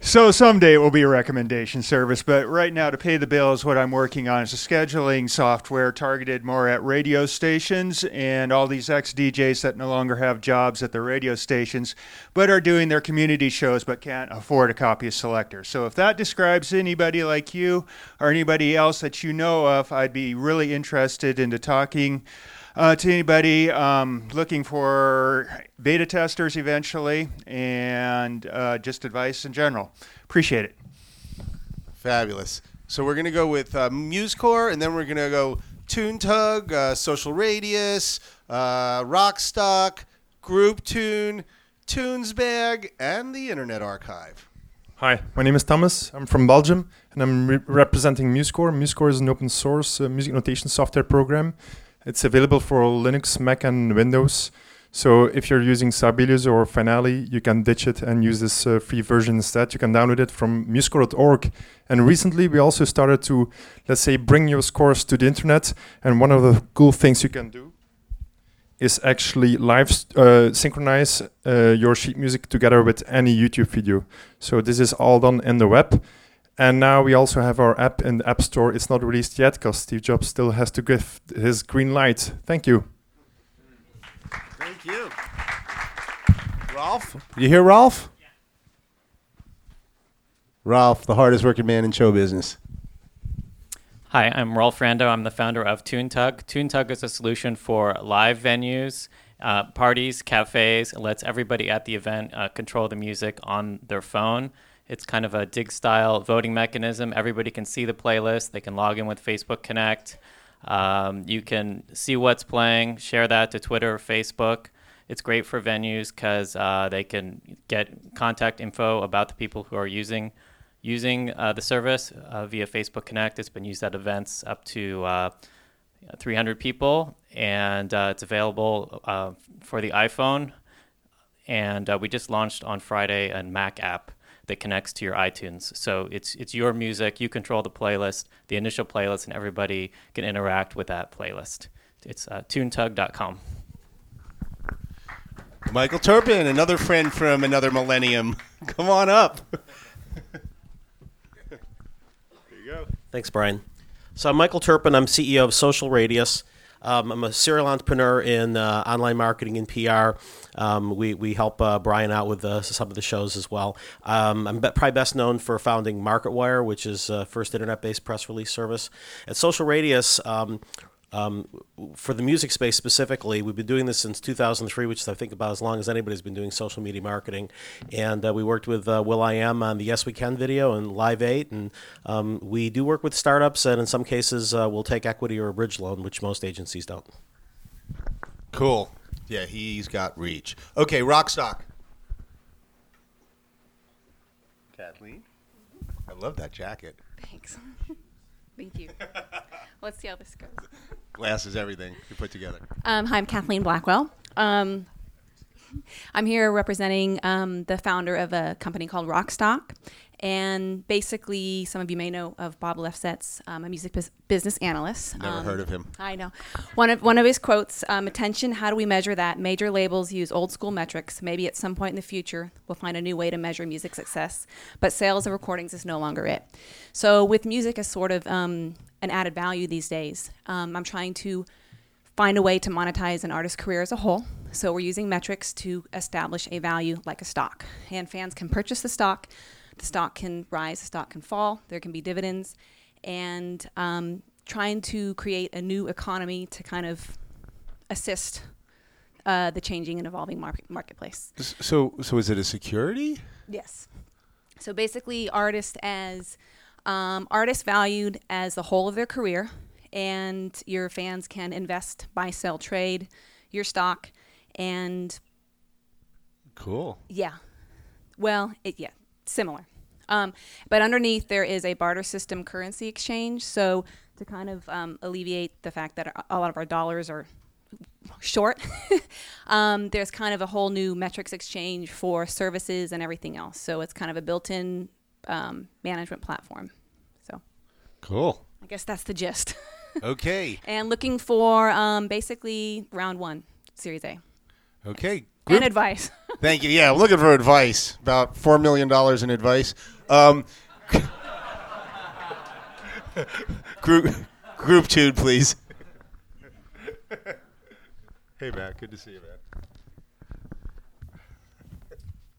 So someday it will be a recommendation service, but right now to pay the bills, what I'm working on is a scheduling software targeted more at radio stations and all these ex DJs that no longer have jobs at the radio stations, but are doing their community shows but can't afford a copy of Selector. So if that describes anybody like you or anybody else that you know of, I'd be really interested into talking uh, to anybody um, looking for beta testers eventually and uh, just advice in general. Appreciate it. Fabulous. So we're gonna go with uh, MuseScore, and then we're gonna go TuneTug, uh, Social Radius, uh, Rockstock, Group Tune, TunesBag, and the Internet Archive. Hi, my name is Thomas. I'm from Belgium, and I'm re- representing MuseScore. MuseScore is an open source uh, music notation software program. It's available for Linux, Mac, and Windows. So if you're using Sibelius or Finale, you can ditch it and use this uh, free version instead. You can download it from musescore.org. And recently, we also started to, let's say, bring your scores to the internet. And one of the cool things you can do is actually live uh, synchronize uh, your sheet music together with any YouTube video. So this is all done in the web. And now we also have our app in the App Store. It's not released yet because Steve Jobs still has to give his green light. Thank you. Thank you. Ralph? You hear Ralph? Ralph, the hardest working man in show business. Hi, I'm Rolf Rando. I'm the founder of TuneTug. TuneTug is a solution for live venues, uh, parties, cafes. It lets everybody at the event uh, control the music on their phone. It's kind of a Digg style voting mechanism. Everybody can see the playlist. They can log in with Facebook Connect. Um, you can see what's playing, share that to Twitter or Facebook. It's great for venues because uh, they can get contact info about the people who are using using uh, the service uh, via Facebook Connect. It's been used at events up to uh, 300 people, and uh, it's available uh, for the iPhone. And we just launched on Friday a Mac app that connects to your iTunes. So it's it's your music. You control the playlist, the initial playlist, and everybody can interact with that playlist. It's uh, tunetug.com. Michael Turpin, another friend from another millennium. Come on up. there you go. Thanks, Brian. So I'm Michael Turpin. I'm CEO of Social Radius. Um, I'm a serial entrepreneur in uh, online marketing and PR. Um, we, we help uh, Brian out with uh, some of the shows as well. Um, I'm be- probably best known for founding MarketWire, which is uh, first internet-based press release service. At Social Radius, um, um, for the music space specifically, we've been doing this since 2003, which is I think about as long as anybody's been doing social media marketing. And uh, we worked with uh, will.i.am on the Yes We Can video and Live 8. And um, we do work with startups, and in some cases, uh, we'll take equity or a bridge loan, which most agencies don't. Cool. Yeah, he's got reach. Okay, Rockstock. Kathleen? I love that jacket. Thanks. Thank you. Let's see how this goes. Glasses, everything you put together. Um, hi, I'm Kathleen Blackwell. Um, I'm here representing um, the founder of a company called Rockstock. And basically, some of you may know of Bob Lefsetz, um, a music bus- business analyst. Never Um, heard of him. I know. One of one of his quotes: um, "Attention, how do we measure that? Major labels use old school metrics. Maybe at some point in the future, we'll find a new way to measure music success. But sales of recordings is no longer it. So with music as sort of um, an added value these days, um, I'm trying to find a way to monetize an artist's career as a whole. So we're using metrics to establish a value like a stock, and fans can purchase the stock. The stock can rise, the stock can fall. There can be dividends, and um, trying to create a new economy to kind of assist uh, the changing and evolving market marketplace. So, so is it a security? Yes. So basically, artists as Um, artists valued as the whole of their career, and your fans can invest, buy, sell, trade your stock, and Cool. yeah, well, it, yeah, similar. Um, but underneath there is a barter system currency exchange. So to kind of um, alleviate the fact that a- lot of our dollars are short, um, there's kind of a whole new metrics exchange for services and everything else. So it's kind of a built-in um, management platform. So Cool. I guess that's the gist. Okay. and looking for um, basically round one, Series A. Okay. And advice. Thank you. Yeah, I'm looking for advice. About four million dollars in advice. Um, group group two, please. hey, Matt. Good to see you, man.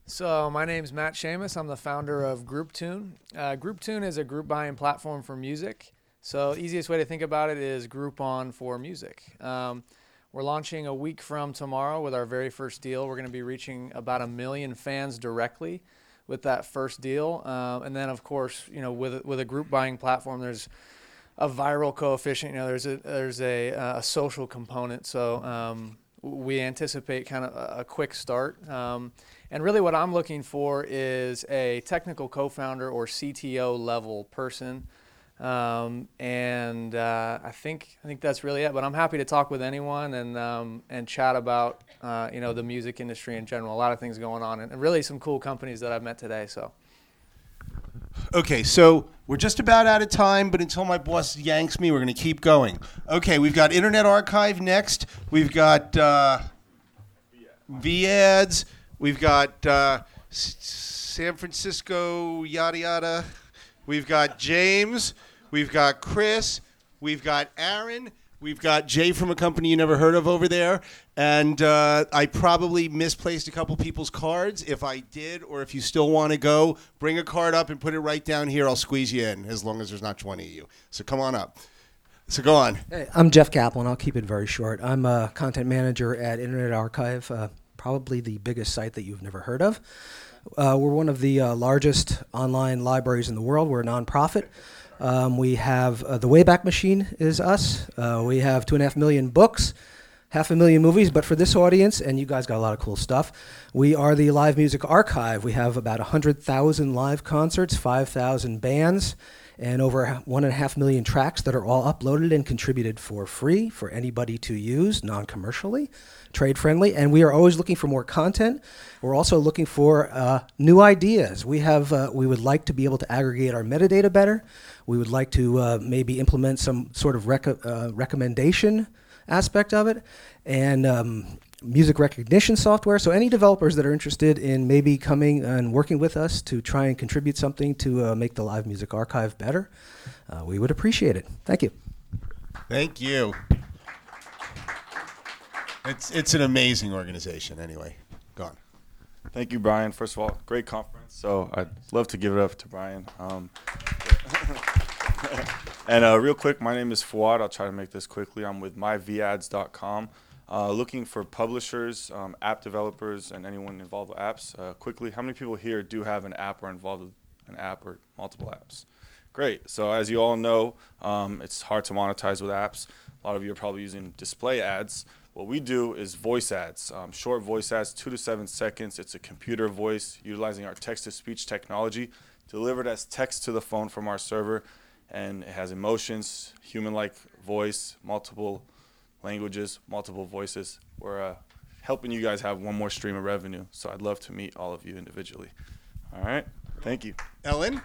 So my name's Matt Shamus. I'm the founder of GroupTune. Uh, GroupTune is a group buying platform for music. So easiest way to think about it is Groupon for music. Um, we're launching a week from tomorrow with our very first deal. We're going to be reaching about a million fans directly with that first deal, um, and then of course, you know, with with a group buying platform, there's a viral coefficient. You know, there's a there's a, uh, a social component. So um, we anticipate kind of a, a quick start. Um, and really, what I'm looking for is a technical co-founder or CTO level person. Um, and uh, I think I think that's really it. But I'm happy to talk with anyone and um, and chat about uh, you know the music industry in general. A lot of things going on, and, really some cool companies that I've met today. So. Okay, so we're just about out of time, but until my boss yanks me, we're going to keep going. Okay, we've got Internet Archive next. We've got uh, VADs. We've got uh, S- San Francisco, yada yada. We've got James. We've got Chris. We've got Aaron. We've got Jay from a company you never heard of over there. And uh, I probably misplaced a couple people's cards. If I did, or if you still want to go, bring a card up and put it right down here. I'll squeeze you in as long as there's not 20 of you. So come on up. So go on. Hey, I'm Jeff Kaplan. I'll keep it very short. I'm a content manager at Internet Archive, uh, probably the biggest site that you've never heard of. Uh, we're one of the uh, largest online libraries in the world. We're a nonprofit. Um, we have uh, the Wayback Machine is us. Uh, we have two and a half million books, half a million movies. But for this audience, and you guys got a lot of cool stuff, we are the live music archive. We have about 100,000 live concerts, 5,000 bands, and over one and a half million tracks that are all uploaded and contributed for free for anybody to use non commercially, trade friendly. And we are always looking for more content. We're also looking for uh, new ideas. We, have, uh, we would like to be able to aggregate our metadata better. We would like to uh, maybe implement some sort of rec- uh, recommendation aspect of it. And um, music recognition software. So any developers that are interested in maybe coming and working with us to try and contribute something to uh, make the live music archive better, uh, we would appreciate it. Thank you. Thank you. It's it's an amazing organization. Anyway, go on. Thank you, Brian. First of all, great conference. So I'd love to give it up to Brian. Um, and uh, real quick, my name is Fawad. I'll try to make this quickly. I'm with myvads.com. Uh, looking for publishers, um, app developers, and anyone involved with apps. Uh, quickly, how many people here do have an app or involved with an app or multiple apps? Great. So as you all know, um, it's hard to monetize with apps. A lot of you are probably using display ads. What we do is voice ads, um, short voice ads, two to seven seconds. It's a computer voice utilizing our text to speech technology, delivered as text to the phone from our server, and it has emotions, human like voice, multiple languages, multiple voices. We're uh, helping you guys have one more stream of revenue. So I'd love to meet all of you individually. All right. Thank you. Ellen?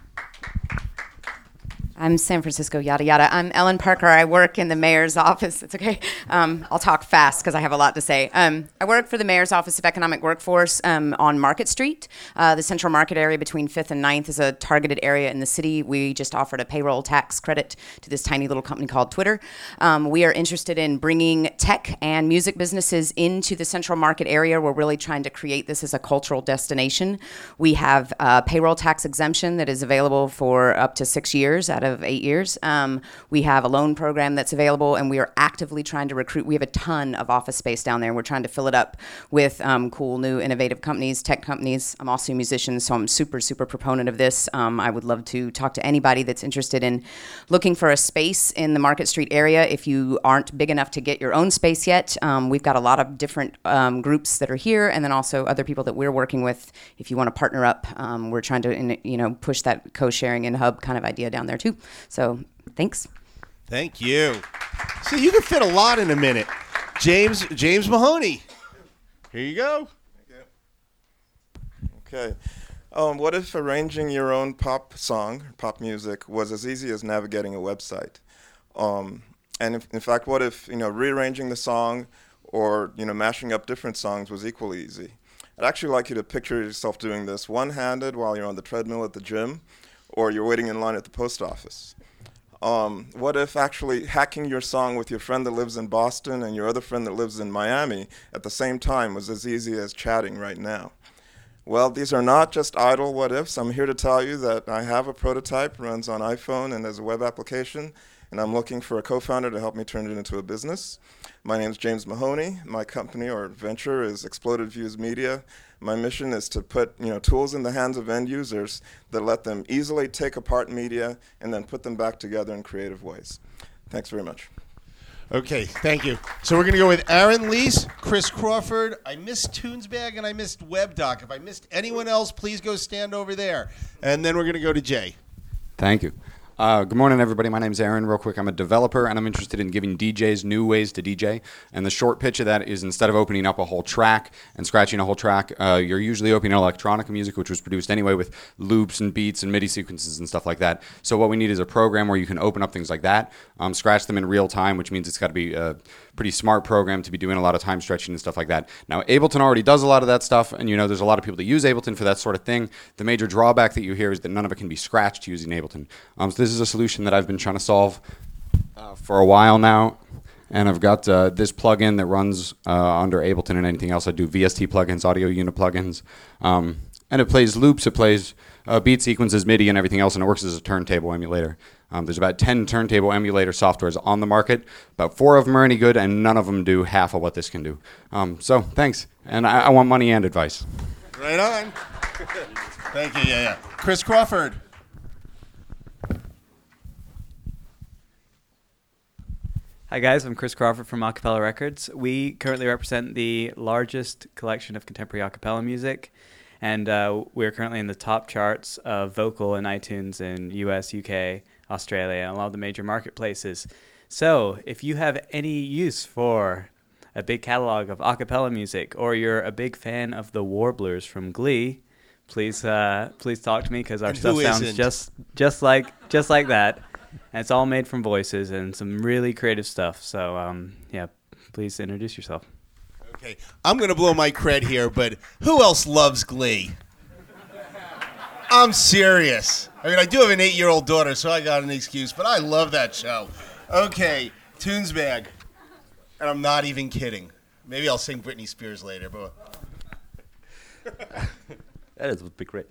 I'm San Francisco, yada yada. I'm Ellen Parker. I work in the mayor's office. It's okay. Um, I'll talk fast because I have a lot to say. Um, I work for the mayor's office of economic workforce um, on Market Street. Uh, the central market area between 5th and 9th is a targeted area in the city. We just offered a payroll tax credit to this tiny little company called Twitter. Um, we are interested in bringing tech and music businesses into the central market area. We're really trying to create this as a cultural destination. We have a payroll tax exemption that is available for up to six years at a of eight years. Um, we have a loan program that's available, and we are actively trying to recruit. We have a ton of office space down there, and we're trying to fill it up with um, cool, new, innovative companies, tech companies. I'm also a musician, so I'm super, super proponent of this. Um, I would love to talk to anybody that's interested in looking for a space in the Market Street area. If you aren't big enough to get your own space yet, um, we've got a lot of different um, groups that are here, and then also other people that we're working with. If you want to partner up, um, we're trying to, you know, push that co-sharing and hub kind of idea down there too. So, thanks. Thank you. See, you can fit a lot in a minute. James James Mahoney. Here you go. Okay. Um, what if arranging your own pop song, pop music, was as easy as navigating a website? Um, and if, in fact, what if you know rearranging the song or you know mashing up different songs was equally easy? I'd actually like you to picture yourself doing this one-handed while you're on the treadmill at the gym, or you're waiting in line at the post office. Um, what if actually hacking your song with your friend that lives in Boston and your other friend that lives in Miami at the same time was as easy as chatting right now? Well, these are not just idle what ifs. I'm here to tell you that I have a prototype, runs on iPhone and as a web application, and I'm looking for a co founder to help me turn it into a business. My name is James Mahoney. My company or venture is Exploded Views Media. My mission is to put you know, tools in the hands of end users that let them easily take apart media and then put them back together in creative ways. Thanks very much. Okay, thank you. So we're going to go with Aaron Lease, Chris Crawford. I missed Tunesbag and I missed WebDoc. If I missed anyone else, please go stand over there. And then we're going to go to Jay. Thank you. Uh, good morning, everybody. My name's Aaron. Real quick, I'm a developer, and I'm interested in giving DJs new ways to DJ. And the short pitch of that is instead of opening up a whole track and scratching a whole track, uh, you're usually opening electronic music, which was produced anyway with loops and beats and MIDI sequences and stuff like that. So what we need is a program where you can open up things like that, um, scratch them in real time, which means it's got to be a pretty smart program to be doing a lot of time stretching and stuff like that. Now, Ableton already does a lot of that stuff, and you know there's a lot of people that use Ableton for that sort of thing. The major drawback that you hear is that none of it can be scratched using Ableton. Um, so this is a solution that I've been trying to solve uh, for a while now. And I've got uh, this plugin that runs uh, under Ableton and anything else. I do VST plugins, audio unit plugins. Um, and it plays loops, it plays uh, beat sequences, MIDI, and everything else, and it works as a turntable emulator. Um, there's about 10 turntable emulator softwares on the market. About four of them are any good, and none of them do half of what this can do. Um, so thanks. And I, I want money and advice. Right on. Thank you. Yeah, yeah. Chris Crawford. Hi guys, I'm Chris Crawford from Acapella Records. We currently represent the largest collection of contemporary acapella music, and uh, we're currently in the top charts of vocal in iTunes in US, UK, Australia, and a lot of the major marketplaces. So, if you have any use for a big catalog of acapella music, or you're a big fan of the Warblers from Glee, please uh, please talk to me because our And stuff sounds isn't? just just like just like that. And it's all made from voices and some really creative stuff. So um, yeah, please introduce yourself. Okay, I'm to blow my cred here, but who else loves Glee? I'm serious. I mean, I do have an eight year old daughter, so I got an excuse, but I love that show. Okay, Tunesbag. And I'm not even kidding. Maybe I'll sing Britney Spears later, but. That would be great.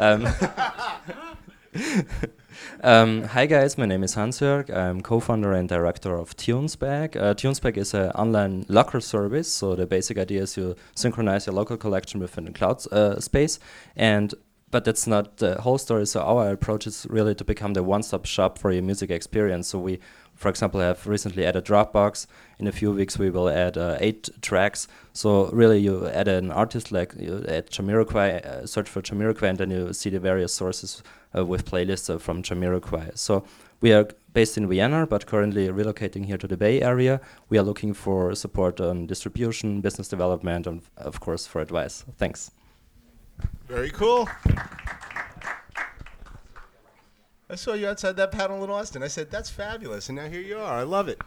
Um, um, hi guys, my name is Hans-Jörg. I'm co-founder and director of Tunesbag. Uh, Tunesbag is an online locker service. So the basic idea is you synchronize your local collection within the cloud uh, space, and but that's not the whole story. So our approach is really to become the one-stop shop for your music experience. So we, for example, have recently added Dropbox. In a few weeks, we will add uh, eight tracks. So really, you add an artist like you add Jamiroquai, uh, search for Jamiroquai, and then you see the various sources uh, with playlists uh, from Jamiroquai. So we are based in Vienna, but currently relocating here to the Bay Area. We are looking for support on distribution, business development, and of course for advice. Thanks. Very cool. I saw you outside that panel in Austin. I said, that's fabulous. And now here you are. I love it.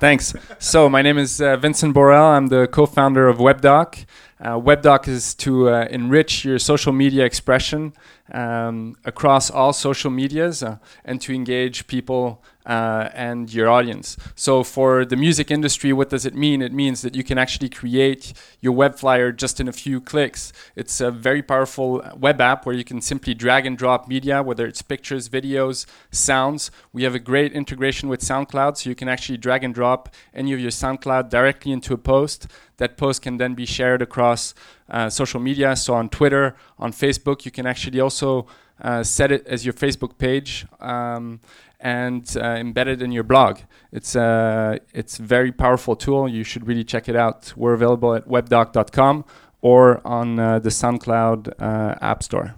Thanks. So my name is uh, Vincent Borrell. I'm the co-founder of WebDoc. Uh, WebDoc is to uh, enrich your social media expression um, across all social medias uh, and to engage people uh, and your audience. So for the music industry, what does it mean? It means that you can actually create your web flyer just in a few clicks. It's a very powerful web app where you can simply drag and drop media, whether it's pictures, videos, sounds. We have a great integration with SoundCloud, so you can actually drag and drop any of your SoundCloud directly into a post. That post can then be shared across uh, social media. So on Twitter, on Facebook, you can actually also uh, set it as your Facebook page. Um, and uh, embed it in your blog. It's a it's a very powerful tool. You should really check it out. We're available at webdoc.com or on uh, the SoundCloud uh, App Store.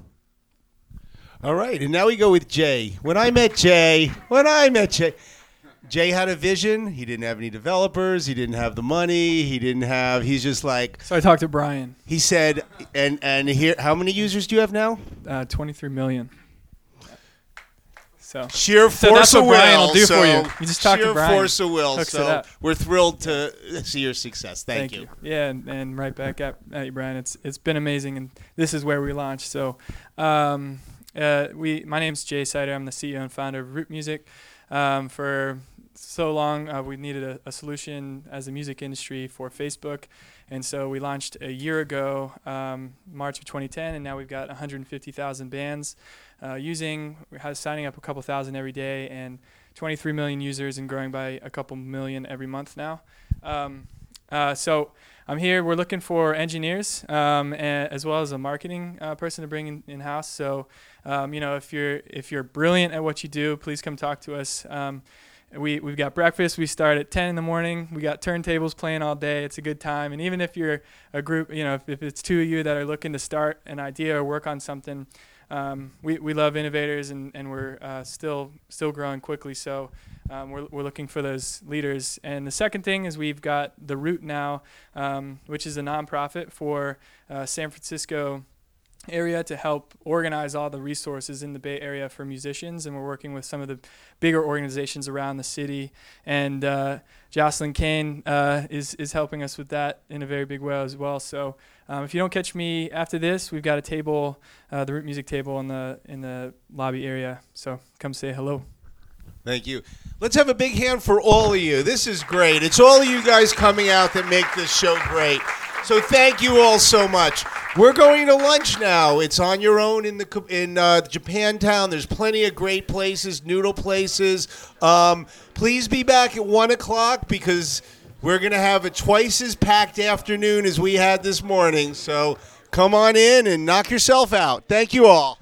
All right, and now we go with Jay. When I met Jay, when I met Jay, Jay had a vision. He didn't have any developers. He didn't have the money. He didn't have. He's just like. So I talked to Brian. He said, and and here, how many users do you have now? Uh, 23 million. So sheer force so that's what of Brian will. will do so for you. You just talk sheer to Brian. force of will. Hooks so we're thrilled to see your success. Thank, you. Yeah, and, and right back at, at you, Brian. It's it's been amazing, and this is where we launched. So, um, uh, we my name's Jay Sider. I'm the CEO and founder of Root Music. Um, for so long, uh, we needed a, a solution as a music industry for Facebook, and so we launched a year ago, um, March of 2010, and now we've got 150,000 bands uh, using, signing up a couple thousand every day, and 23 million users and growing by a couple million every month now. Um, uh, so I'm here. We're looking for engineers um, as well as a marketing uh, person to bring in, in house. So um, you know, if you're if you're brilliant at what you do, please come talk to us. Um, we we've got breakfast. We start at 10 in the morning. We got turntables playing all day. It's a good time. And even if you're a group, you know, if, if it's two of you that are looking to start an idea or work on something, um, we, we love innovators and, and we're uh, still still growing quickly. So um, we're, we're looking for those leaders. And the second thing is we've got the Root now, um, which is a nonprofit for uh, San Francisco area to help organize all the resources in the Bay Area for musicians, and we're working with some of the bigger organizations around the city. And uh, Jocelyn Kane uh, is is helping us with that in a very big way as well. So um, if you don't catch me after this, we've got a table, uh, the Root Music table in the in the lobby area. So come say hello. Thank you. Let's have a big hand for all of you. This is great. It's all of you guys coming out that make this show great. So thank you all so much. We're going to lunch now. It's on your own in the in uh, Japantown. There's plenty of great places, noodle places. Um, please be back at one o'clock because we're gonna have a twice as packed afternoon as we had this morning. So come on in and knock yourself out. Thank you all.